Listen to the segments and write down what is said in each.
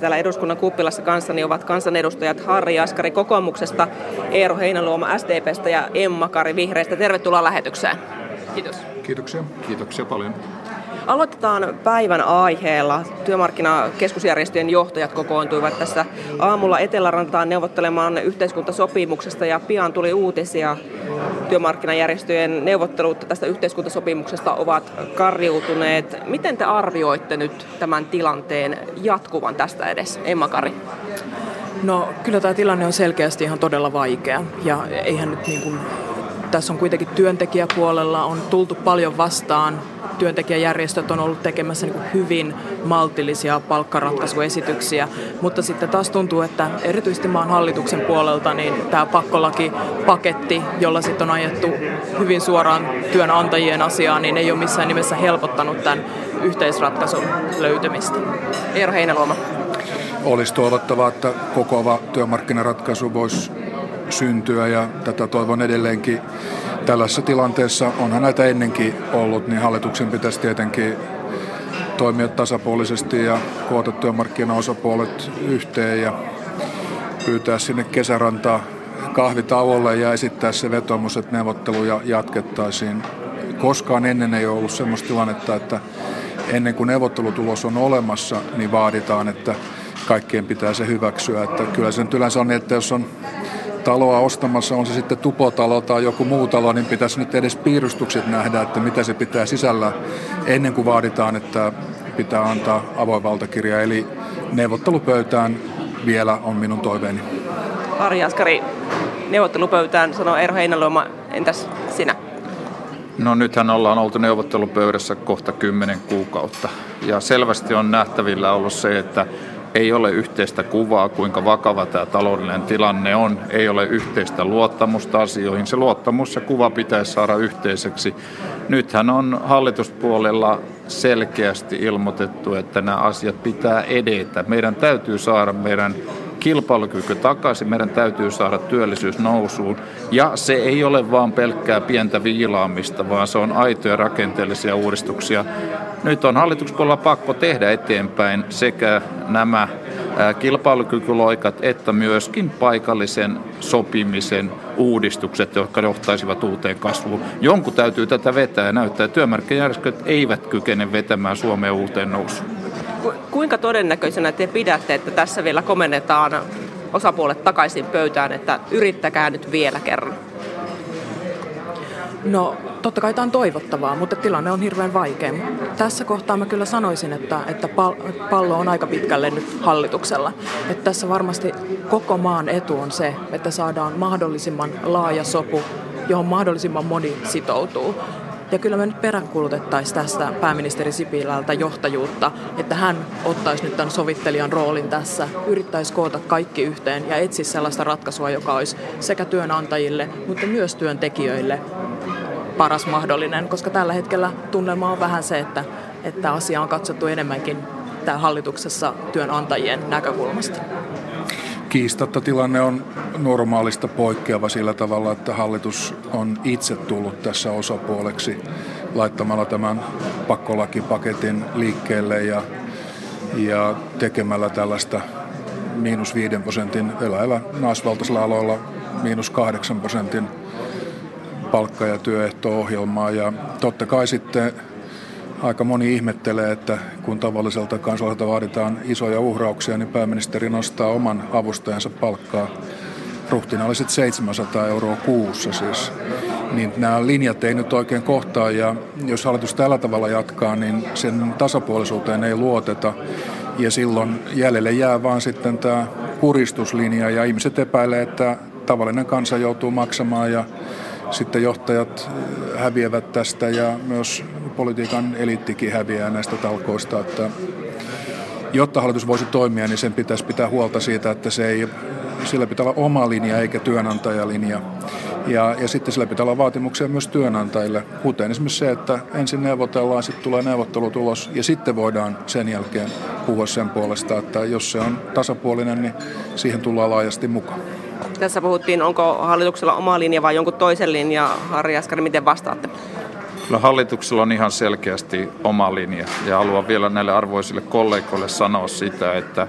Täällä eduskunnan kuppilassa kanssani ovat kansanedustajat Harri Jaskari kokoomuksesta, Eero Heinaluoma SDPstä ja Emma Kari Vihreistä. Tervetuloa lähetykseen. Kiitos. Kiitoksia. Kiitoksia paljon. Aloitetaan päivän aiheella. Työmarkkinakeskusjärjestöjen johtajat kokoontuivat tässä aamulla Etelärantaan neuvottelemaan yhteiskuntasopimuksesta ja pian tuli uutisia. Työmarkkinajärjestöjen neuvottelut tästä yhteiskuntasopimuksesta ovat karjuutuneet. Miten te arvioitte nyt tämän tilanteen jatkuvan tästä edes? Emma Kari. No kyllä tämä tilanne on selkeästi ihan todella vaikea ja eihän nyt niin kuin tässä on kuitenkin työntekijäpuolella on tultu paljon vastaan. Työntekijäjärjestöt on ollut tekemässä niin hyvin maltillisia palkkaratkaisuesityksiä, mutta sitten taas tuntuu, että erityisesti maan hallituksen puolelta niin tämä pakkolakipaketti, jolla sitten on ajettu hyvin suoraan työnantajien asiaa, niin ei ole missään nimessä helpottanut tämän yhteisratkaisun löytymistä. Eero Heinaluoma. Olisi toivottavaa, että kokoava työmarkkinaratkaisu voisi syntyä ja tätä toivon edelleenkin. Tällaisessa tilanteessa onhan näitä ennenkin ollut, niin hallituksen pitäisi tietenkin toimia tasapuolisesti ja koota työmarkkinaosapuolet yhteen ja pyytää sinne kesärantaa kahvitauolle ja esittää se vetomus, että neuvotteluja jatkettaisiin. Koskaan ennen ei ollut sellaista tilannetta, että ennen kuin neuvottelutulos on olemassa, niin vaaditaan, että kaikkien pitää se hyväksyä. Että kyllä se nyt yleensä on niin, että jos on taloa ostamassa, on se sitten tupotalo tai joku muu talo, niin pitäisi nyt edes piirustukset nähdä, että mitä se pitää sisällä ennen kuin vaaditaan, että pitää antaa avoin valtakirja. Eli neuvottelupöytään vielä on minun toiveeni. Ari Askari, neuvottelupöytään sanoo Eero Heinäluoma, entäs sinä? No nythän ollaan oltu neuvottelupöydässä kohta kymmenen kuukautta ja selvästi on nähtävillä ollut se, että ei ole yhteistä kuvaa, kuinka vakava tämä taloudellinen tilanne on. Ei ole yhteistä luottamusta asioihin. Se luottamus ja kuva pitäisi saada yhteiseksi. Nythän on hallituspuolella selkeästi ilmoitettu, että nämä asiat pitää edetä. Meidän täytyy saada meidän kilpailukyky takaisin, meidän täytyy saada työllisyys nousuun. Ja se ei ole vain pelkkää pientä viilaamista, vaan se on aitoja rakenteellisia uudistuksia. Nyt on hallituspuolella pakko tehdä eteenpäin sekä nämä kilpailukykyloikat että myöskin paikallisen sopimisen uudistukset, jotka johtaisivat uuteen kasvuun. Jonkun täytyy tätä vetää ja näyttää, työmarkkinajärjestöt eivät kykene vetämään Suomeen uuteen nousuun kuinka todennäköisenä te pidätte, että tässä vielä komennetaan osapuolet takaisin pöytään, että yrittäkää nyt vielä kerran? No totta kai tämä on toivottavaa, mutta tilanne on hirveän vaikea. Tässä kohtaa mä kyllä sanoisin, että, että pallo on aika pitkälle nyt hallituksella. Että tässä varmasti koko maan etu on se, että saadaan mahdollisimman laaja sopu, johon mahdollisimman moni sitoutuu. Ja kyllä me nyt peräkulutettaisiin tästä pääministeri Sipilältä johtajuutta, että hän ottaisi nyt tämän sovittelijan roolin tässä, yrittäisi koota kaikki yhteen ja etsisi sellaista ratkaisua, joka olisi sekä työnantajille, mutta myös työntekijöille paras mahdollinen, koska tällä hetkellä tunnelma on vähän se, että, että asia on katsottu enemmänkin tämä hallituksessa työnantajien näkökulmasta. Kiistatta tilanne on normaalista poikkeava sillä tavalla, että hallitus on itse tullut tässä osapuoleksi laittamalla tämän pakkolakipaketin liikkeelle ja, ja tekemällä tällaista miinus 5 prosentin eläillä naisvaltaisilla aloilla miinus 8 prosentin palkka- ja työehto-ohjelmaa. Ja totta kai sitten aika moni ihmettelee, että kun tavalliselta kansalaiselta vaaditaan isoja uhrauksia, niin pääministeri nostaa oman avustajansa palkkaa ruhtinaalliset 700 euroa kuussa siis. Niin nämä linjat ei nyt oikein kohtaa ja jos hallitus tällä tavalla jatkaa, niin sen tasapuolisuuteen ei luoteta. Ja silloin jäljelle jää vaan sitten tämä kuristuslinja ja ihmiset epäilee, että tavallinen kansa joutuu maksamaan ja sitten johtajat häviävät tästä ja myös politiikan eliittikin häviää näistä talkoista, että jotta hallitus voisi toimia, niin sen pitäisi pitää huolta siitä, että se ei, sillä pitää olla oma linja eikä työnantajalinja. Ja, ja sitten sillä pitää olla vaatimuksia myös työnantajille, kuten esimerkiksi se, että ensin neuvotellaan, sitten tulee neuvottelutulos ja sitten voidaan sen jälkeen puhua sen puolesta, että jos se on tasapuolinen, niin siihen tullaan laajasti mukaan. Tässä puhuttiin, onko hallituksella oma linja vai jonkun toisen linja. Harri Askari, miten vastaatte? Kyllä hallituksella on ihan selkeästi oma linja ja haluan vielä näille arvoisille kollegoille sanoa sitä, että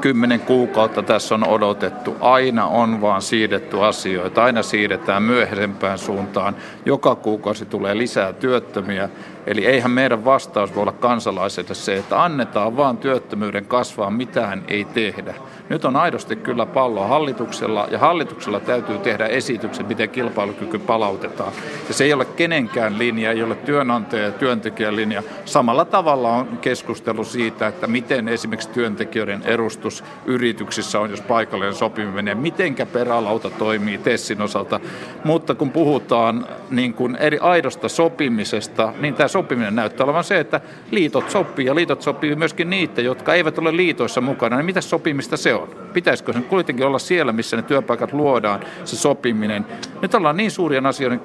kymmenen kuukautta tässä on odotettu. Aina on vaan siirretty asioita, aina siirretään myöhempään suuntaan. Joka kuukausi tulee lisää työttömiä Eli eihän meidän vastaus voi olla kansalaisille se, että annetaan vaan työttömyyden kasvaa, mitään ei tehdä. Nyt on aidosti kyllä pallo hallituksella ja hallituksella täytyy tehdä esitykset, miten kilpailukyky palautetaan. Ja se ei ole kenenkään linja, ei ole työnantaja ja työntekijän linja. Samalla tavalla on keskustelu siitä, että miten esimerkiksi työntekijöiden edustus yrityksissä on, jos paikallinen sopiminen, mitenkä perälauta toimii Tessin osalta. Mutta kun puhutaan niin kuin eri aidosta sopimisesta, niin tässä sopiminen näyttää olevan se, että liitot sopii ja liitot sopii myöskin niitä, jotka eivät ole liitoissa mukana. Niin mitä sopimista se on? Pitäisikö se kuitenkin olla siellä, missä ne työpaikat luodaan, se sopiminen? Nyt ollaan niin suurien asioiden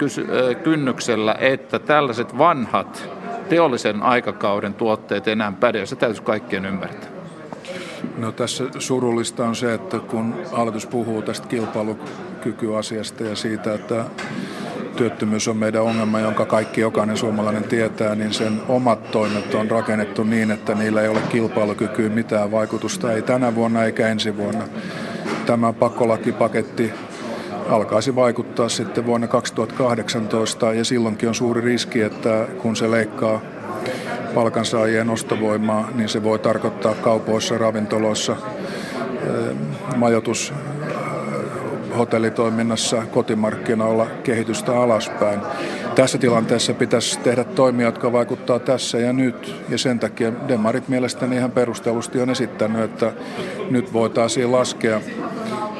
kynnyksellä, että tällaiset vanhat teollisen aikakauden tuotteet enää päde. Se täytyisi kaikkien ymmärtää. No tässä surullista on se, että kun hallitus puhuu tästä kilpailukykyasiasta ja siitä, että työttömyys on meidän ongelma, jonka kaikki jokainen suomalainen tietää, niin sen omat toimet on rakennettu niin, että niillä ei ole kilpailukykyyn mitään vaikutusta, ei tänä vuonna eikä ensi vuonna. Tämä pakkolakipaketti alkaisi vaikuttaa sitten vuonna 2018 ja silloinkin on suuri riski, että kun se leikkaa palkansaajien ostovoimaa, niin se voi tarkoittaa kaupoissa, ravintoloissa, majoitus, hotellitoiminnassa kotimarkkinoilla kehitystä alaspäin. Tässä tilanteessa pitäisi tehdä toimia, jotka vaikuttaa tässä ja nyt. Ja sen takia demarit mielestäni ihan perustellusti on esittänyt, että nyt voitaisiin laskea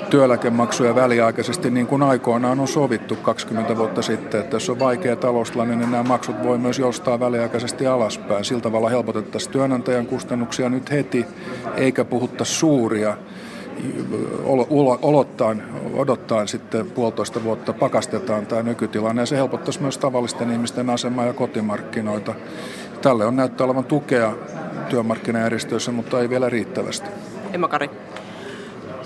työeläkemaksuja väliaikaisesti niin kuin aikoinaan on sovittu 20 vuotta sitten, että jos on vaikea taloustilanne, niin nämä maksut voi myös joustaa väliaikaisesti alaspäin. Sillä tavalla helpotettaisiin työnantajan kustannuksia nyt heti, eikä puhutta suuria olottaan, odottaa sitten puolitoista vuotta pakastetaan tämä nykytilanne ja se helpottaisi myös tavallisten ihmisten asemaa ja kotimarkkinoita. Tälle on näyttää olevan tukea työmarkkinajärjestöissä, mutta ei vielä riittävästi. Emma Kari.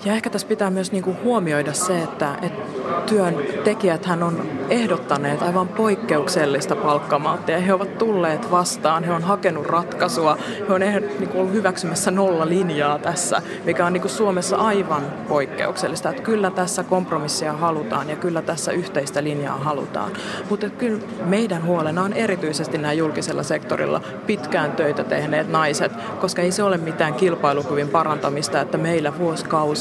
Ja ehkä tässä pitää myös niin kuin huomioida se, että, että työntekijät hän on ehdottaneet aivan poikkeuksellista palkkamalttia. He ovat tulleet vastaan, he on hakenut ratkaisua, he on niin kuin ollut hyväksymässä nolla linjaa tässä, mikä on niin kuin Suomessa aivan poikkeuksellista. Että kyllä tässä kompromissia halutaan ja kyllä tässä yhteistä linjaa halutaan. Mutta kyllä meidän huolena on erityisesti nämä julkisella sektorilla pitkään töitä tehneet naiset, koska ei se ole mitään kilpailukyvyn parantamista, että meillä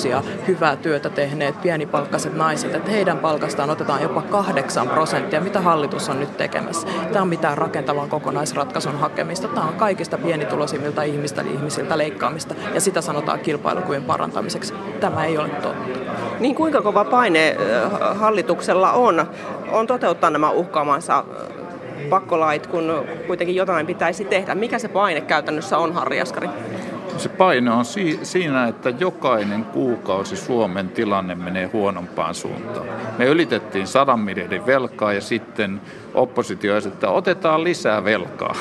vuosikausia hyvää työtä tehneet pienipalkkaiset naiset, että heidän palkastaan otetaan jopa 8 prosenttia, mitä hallitus on nyt tekemässä. Tämä on mitään rakentavan kokonaisratkaisun hakemista. Tämä on kaikista pienituloisimmilta ihmistä, ihmisiltä leikkaamista ja sitä sanotaan kilpailukyvyn parantamiseksi. Tämä ei ole totta. Niin kuinka kova paine hallituksella on, on toteuttaa nämä uhkaamansa pakkolait, kun kuitenkin jotain pitäisi tehdä. Mikä se paine käytännössä on, Harri Jaskari? Se paino on siinä, että jokainen kuukausi Suomen tilanne menee huonompaan suuntaan. Me ylitettiin sadan miljardin velkaa ja sitten oppositio esittää, otetaan lisää velkaa.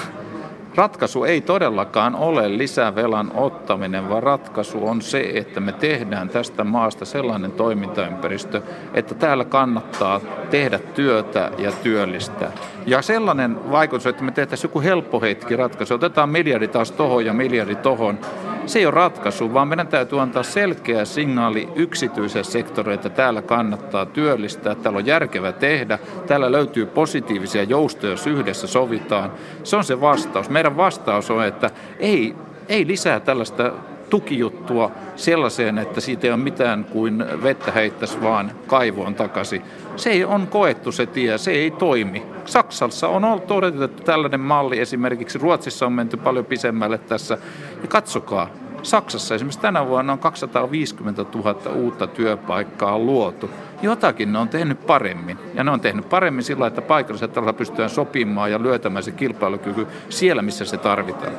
Ratkaisu ei todellakaan ole lisävelan ottaminen, vaan ratkaisu on se, että me tehdään tästä maasta sellainen toimintaympäristö, että täällä kannattaa tehdä työtä ja työllistää. Ja sellainen vaikutus, että me tehtäisiin joku helppo hetki ratkaisu, otetaan miljardi taas tohon ja miljardi tohon, se ei ole ratkaisu, vaan meidän täytyy antaa selkeä signaali yksityiselle sektorille, että täällä kannattaa työllistää, täällä on järkevä tehdä, täällä löytyy positiivisia joustoja, jos yhdessä sovitaan. Se on se vastaus. Meidän vastaus on, että ei, ei lisää tällaista tukijuttua sellaiseen, että siitä ei ole mitään kuin vettä heittäisi vaan kaivoon takaisin. Se ei on koettu se tie, se ei toimi. Saksassa on ollut todettu tällainen malli, esimerkiksi Ruotsissa on menty paljon pisemmälle tässä. Ja katsokaa, Saksassa esimerkiksi tänä vuonna on 250 000 uutta työpaikkaa luotu. Jotakin ne on tehnyt paremmin. Ja ne on tehnyt paremmin sillä, että paikallisella tavalla pystytään sopimaan ja lyötämään se kilpailukyky siellä, missä se tarvitaan.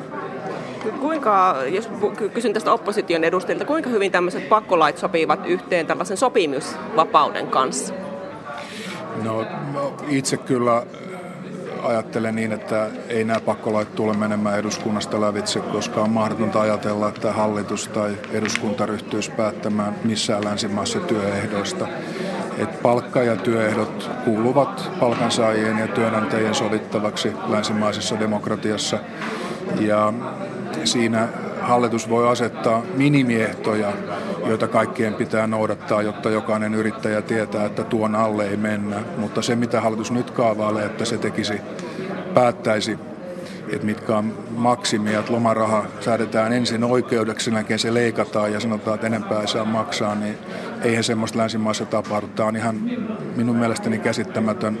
Kuinka, jos kysyn tästä opposition edustajilta, kuinka hyvin tämmöiset pakkolait sopivat yhteen tällaisen sopimusvapauden kanssa? No, itse kyllä ajattelen niin, että ei nämä pakkolait tule menemään eduskunnasta lävitse, koska on mahdotonta ajatella, että hallitus tai eduskunta ryhtyisi päättämään missään länsimaassa työehdoista. Että palkka- ja työehdot kuuluvat palkansaajien ja työnantajien sovittavaksi länsimaisessa demokratiassa. Ja siinä hallitus voi asettaa minimiehtoja, joita kaikkien pitää noudattaa, jotta jokainen yrittäjä tietää, että tuon alle ei mennä. Mutta se, mitä hallitus nyt kaavailee, että se tekisi, päättäisi että mitkä on maksimia, että lomaraha säädetään ensin oikeudeksi, se leikataan ja sanotaan, että enempää ei saa maksaa, niin eihän semmoista länsimaissa tapahdu. Tämä on ihan minun mielestäni käsittämätön,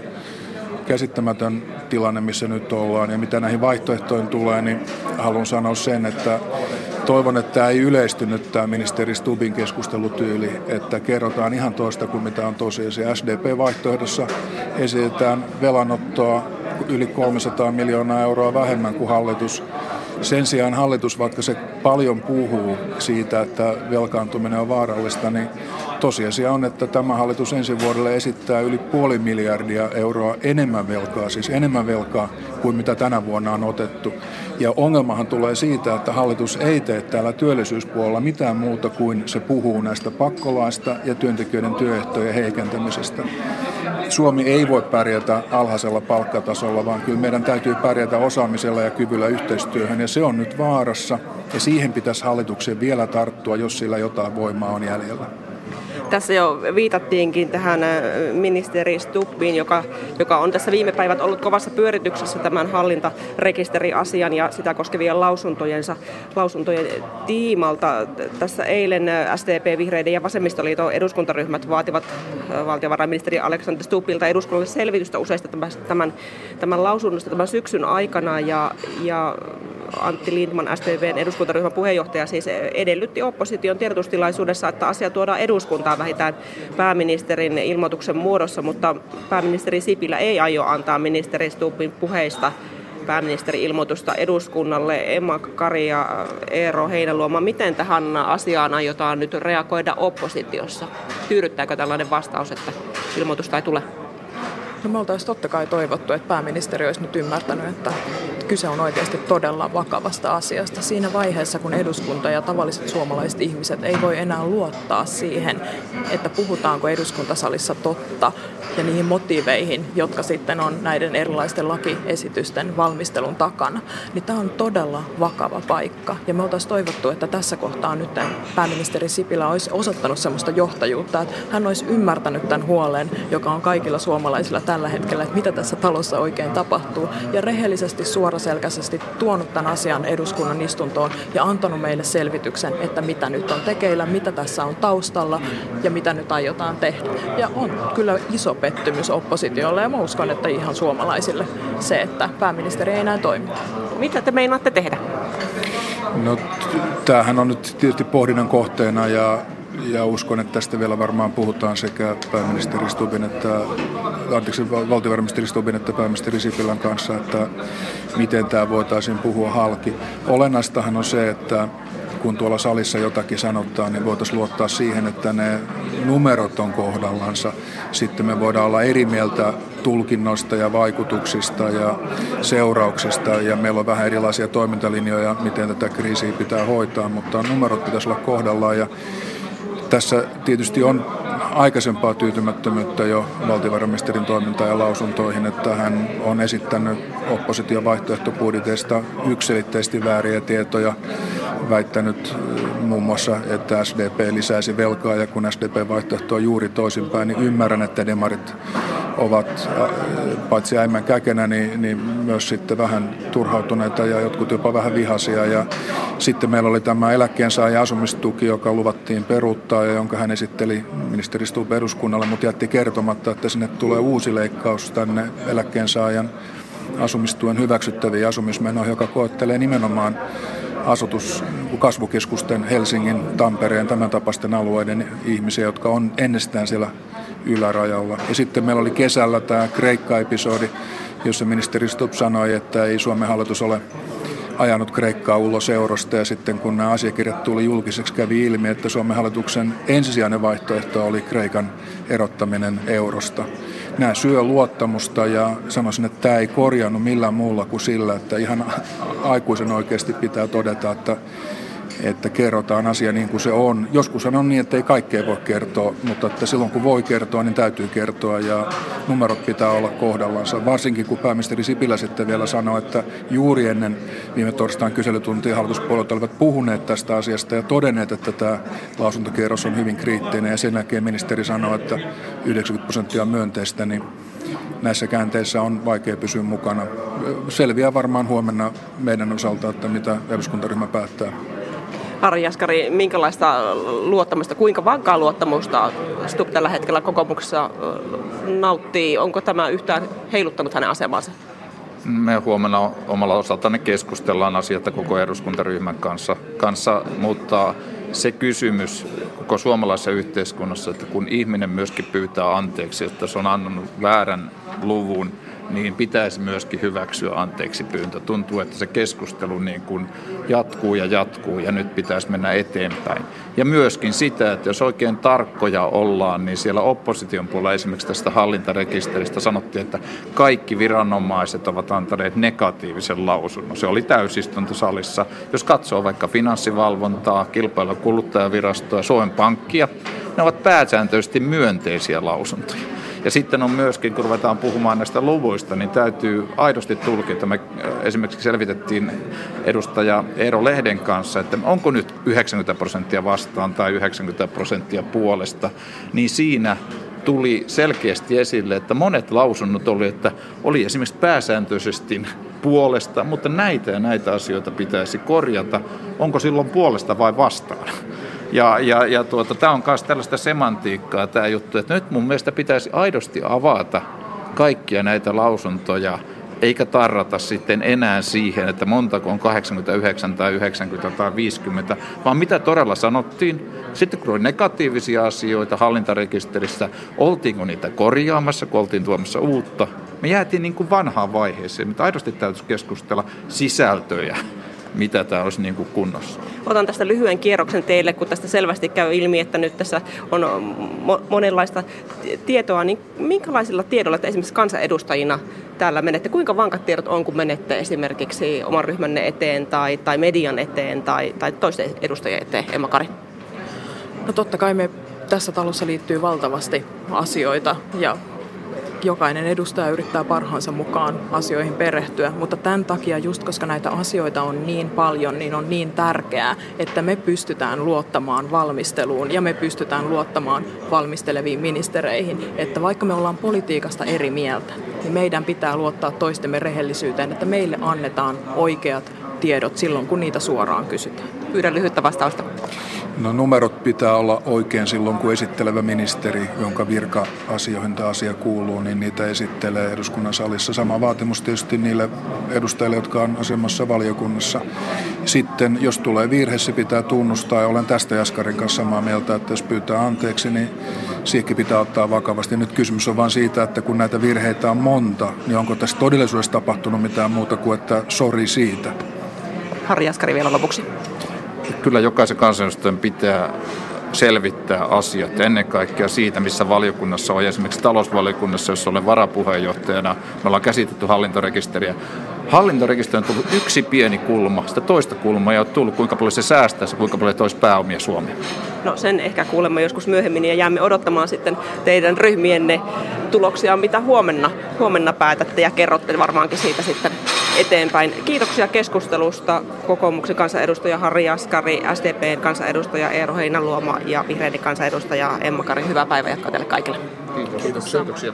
käsittämätön tilanne, missä nyt ollaan. Ja mitä näihin vaihtoehtoihin tulee, niin haluan sanoa sen, että toivon, että tämä ei yleistynyt tämä ministeri Stubin keskustelutyyli, että kerrotaan ihan toista kuin mitä on tosiasia. SDP-vaihtoehdossa esitetään velanottoa yli 300 miljoonaa euroa vähemmän kuin hallitus. Sen sijaan hallitus, vaikka se paljon puhuu siitä, että velkaantuminen on vaarallista, niin tosiasia on, että tämä hallitus ensi vuodelle esittää yli puoli miljardia euroa enemmän velkaa, siis enemmän velkaa kuin mitä tänä vuonna on otettu. Ja ongelmahan tulee siitä, että hallitus ei tee täällä työllisyyspuolella mitään muuta kuin se puhuu näistä pakkolaista ja työntekijöiden työehtojen heikentämisestä. Suomi ei voi pärjätä alhaisella palkkatasolla, vaan kyllä meidän täytyy pärjätä osaamisella ja kyvyllä yhteistyöhön, ja se on nyt vaarassa, ja siihen pitäisi hallituksen vielä tarttua, jos sillä jotain voimaa on jäljellä. Tässä jo viitattiinkin tähän äh, ministeri Stubbiin, joka, joka on tässä viime päivät ollut kovassa pyörityksessä tämän hallintarekisteriasian ja sitä koskevien lausuntojensa, lausuntojen tiimalta. Tässä eilen äh, SDP, Vihreiden ja Vasemmistoliiton eduskuntaryhmät vaativat äh, valtiovarainministeri Alexander Stubbilta eduskunnalle selvitystä useista tämän, tämän, tämän lausunnosta tämän syksyn aikana ja, ja Antti Lindman, STVn eduskuntaryhmän puheenjohtaja, siis edellytti opposition tiedotustilaisuudessa, että asia tuodaan eduskuntaan vähintään pääministerin ilmoituksen muodossa, mutta pääministeri Sipilä ei aio antaa ministeri Stubbin puheista pääministeri-ilmoitusta eduskunnalle. Emma Kari ja Eero Heinäluoma, miten tähän asiaan aiotaan nyt reagoida oppositiossa? Tyydyttääkö tällainen vastaus, että ilmoitusta ei tule? No me oltaisiin totta kai toivottu, että pääministeri olisi nyt ymmärtänyt, että kyse on oikeasti todella vakavasta asiasta. Siinä vaiheessa, kun eduskunta ja tavalliset suomalaiset ihmiset ei voi enää luottaa siihen, että puhutaanko eduskuntasalissa totta ja niihin motiiveihin, jotka sitten on näiden erilaisten lakiesitysten valmistelun takana, niin tämä on todella vakava paikka. Ja me oltaisiin toivottu, että tässä kohtaa nyt pääministeri Sipilä olisi osoittanut sellaista johtajuutta, että hän olisi ymmärtänyt tämän huolen, joka on kaikilla suomalaisilla tällä hetkellä, että mitä tässä talossa oikein tapahtuu, ja rehellisesti suoraselkäisesti tuonut tämän asian eduskunnan istuntoon ja antanut meille selvityksen, että mitä nyt on tekeillä, mitä tässä on taustalla ja mitä nyt aiotaan tehdä. Ja on kyllä iso pettymys oppositiolle ja mä uskon, että ihan suomalaisille se, että pääministeri ei enää toimi. Mitä te meinaatte tehdä? No, tämähän on nyt tietysti pohdinnan kohteena ja ja uskon, että tästä vielä varmaan puhutaan sekä pääministeri Stubin että, anteeksi, valtiovarainministeri Stubin että pääministeri Sipilän kanssa, että miten tämä voitaisiin puhua halki. Olennaistahan on se, että kun tuolla salissa jotakin sanotaan, niin voitaisiin luottaa siihen, että ne numerot on kohdallansa. Sitten me voidaan olla eri mieltä tulkinnoista ja vaikutuksista ja seurauksista ja meillä on vähän erilaisia toimintalinjoja, miten tätä kriisiä pitää hoitaa, mutta numerot pitäisi olla kohdallaan ja tässä tietysti on aikaisempaa tyytymättömyyttä jo valtiovarainministerin toimintaan ja lausuntoihin, että hän on esittänyt opposition vaihtoehtobudjeteista yksilitteisesti vääriä tietoja, väittänyt äh, muun muassa, että SDP lisäisi velkaa ja kun SDP-vaihtoehto on juuri toisinpäin, niin ymmärrän, että demarit ovat paitsi äimän käkenä, niin, niin myös sitten vähän turhautuneita ja jotkut jopa vähän vihaisia. Ja sitten meillä oli tämä eläkkeensaajan asumistuki, joka luvattiin peruuttaa ja jonka hän esitteli ministeri Stubb eduskunnalle, mutta jätti kertomatta, että sinne tulee uusi leikkaus tänne eläkkeensaajan asumistuen hyväksyttäviin asumismenoihin, joka koettelee nimenomaan asutus kasvukeskusten Helsingin, Tampereen, tämän tapaisten alueiden ihmisiä, jotka on ennestään siellä ylärajalla. Ja sitten meillä oli kesällä tämä Kreikka-episodi, jossa ministeri Stubb sanoi, että ei Suomen hallitus ole ajanut Kreikkaa ulos eurosta ja sitten kun nämä asiakirjat tuli julkiseksi kävi ilmi, että Suomen hallituksen ensisijainen vaihtoehto oli Kreikan erottaminen eurosta. Nämä syö luottamusta ja sanoisin, että tämä ei korjannut millään muulla kuin sillä, että ihan aikuisen oikeasti pitää todeta, että että kerrotaan asia niin kuin se on. Joskus on niin, että ei kaikkea voi kertoa, mutta että silloin kun voi kertoa, niin täytyy kertoa ja numerot pitää olla kohdallansa. Varsinkin kun pääministeri Sipilä sitten vielä sanoi, että juuri ennen viime torstain kyselytuntia hallituspuolueet olivat puhuneet tästä asiasta ja todenneet, että tämä lausuntokierros on hyvin kriittinen ja sen jälkeen ministeri sanoi, että 90 prosenttia on myönteistä, niin näissä käänteissä on vaikea pysyä mukana. Selviää varmaan huomenna meidän osalta, että mitä eduskuntaryhmä päättää. Harri Jaskari, minkälaista luottamusta, kuinka vankkaa luottamusta Stubb tällä hetkellä kokoomuksessa nauttii? Onko tämä yhtään heiluttanut hänen asemansa? Me huomenna omalla osaltaan keskustellaan asiasta koko eduskuntaryhmän kanssa, kanssa, mutta se kysymys koko suomalaisessa yhteiskunnassa, että kun ihminen myöskin pyytää anteeksi, että se on annanut väärän luvun, niin pitäisi myöskin hyväksyä anteeksi pyyntö. Tuntuu, että se keskustelu niin kuin jatkuu ja jatkuu ja nyt pitäisi mennä eteenpäin. Ja myöskin sitä, että jos oikein tarkkoja ollaan, niin siellä opposition puolella esimerkiksi tästä hallintarekisteristä sanottiin, että kaikki viranomaiset ovat antaneet negatiivisen lausunnon. Se oli täysistuntosalissa. Jos katsoo vaikka finanssivalvontaa, kilpailu- ja kuluttajavirastoa, Suomen Pankkia, ne ovat pääsääntöisesti myönteisiä lausuntoja. Ja sitten on myöskin, kun ruvetaan puhumaan näistä luvuista, niin täytyy aidosti tulkita. Me äh, esimerkiksi selvitettiin edustaja Eero Lehden kanssa, että onko nyt 90 prosenttia vastaan tai 90 prosenttia puolesta, niin siinä tuli selkeästi esille, että monet lausunnot oli, että oli esimerkiksi pääsääntöisesti puolesta, mutta näitä ja näitä asioita pitäisi korjata. Onko silloin puolesta vai vastaan? Ja, ja, ja tuota, tämä on myös tällaista semantiikkaa tämä juttu, että nyt mun mielestä pitäisi aidosti avata kaikkia näitä lausuntoja, eikä tarrata sitten enää siihen, että montako on 89 tai 90 tai 50, vaan mitä todella sanottiin. Sitten kun oli negatiivisia asioita hallintarekisterissä, oltiinko niitä korjaamassa, kun oltiin tuomassa uutta. Me jäätiin niin kuin vanhaan vaiheeseen, mutta aidosti täytyisi keskustella sisältöjä mitä tämä olisi niin kuin kunnossa. Otan tästä lyhyen kierroksen teille, kun tästä selvästi käy ilmi, että nyt tässä on mo- monenlaista tietoa, niin minkälaisilla tiedoilla te esimerkiksi kansanedustajina täällä menette? Kuinka vankat tiedot on, kun menette esimerkiksi oman ryhmänne eteen tai, tai median eteen tai, tai toisten edustajien eteen, Emma Kari? No totta kai me tässä talossa liittyy valtavasti asioita ja jokainen edustaja yrittää parhaansa mukaan asioihin perehtyä, mutta tämän takia just koska näitä asioita on niin paljon, niin on niin tärkeää, että me pystytään luottamaan valmisteluun ja me pystytään luottamaan valmisteleviin ministereihin, että vaikka me ollaan politiikasta eri mieltä, niin meidän pitää luottaa toistemme rehellisyyteen, että meille annetaan oikeat tiedot silloin, kun niitä suoraan kysytään. Pyydän lyhyttä vastausta. No numerot pitää olla oikein silloin, kun esittelevä ministeri, jonka virka-asioihin tämä asia kuuluu, niin niitä esittelee eduskunnan salissa. Sama vaatimus tietysti niille edustajille, jotka on asemassa valiokunnassa. Sitten, jos tulee virhe, se pitää tunnustaa, ja olen tästä Jaskarin kanssa samaa mieltä, että jos pyytää anteeksi, niin siihenkin pitää ottaa vakavasti. Nyt kysymys on vain siitä, että kun näitä virheitä on monta, niin onko tässä todellisuudessa tapahtunut mitään muuta kuin, että sori siitä. Harri Jaskari vielä lopuksi. Kyllä jokaisen kansanedustajan pitää selvittää asiat ennen kaikkea siitä, missä valiokunnassa on. Esimerkiksi talousvaliokunnassa, jossa olen varapuheenjohtajana, me ollaan käsitetty hallintorekisteriä. Hallintorekisteri on tullut yksi pieni kulma, sitä toista kulmaa ei ole tullut, kuinka paljon se säästää, kuinka paljon toisi pääomia Suomeen. No sen ehkä kuulemme joskus myöhemmin ja jäämme odottamaan sitten teidän ryhmienne tuloksia, mitä huomenna, huomenna päätätte ja kerrotte varmaankin siitä sitten eteenpäin. Kiitoksia keskustelusta kokoomuksen kansanedustaja Harri Jaskari, SDPn kansanedustaja Eero Heinaluoma ja vihreiden kansanedustaja Emma Kari. Hyvää päivää jatkaa teille kaikille. Kiitos. Kiitoksia.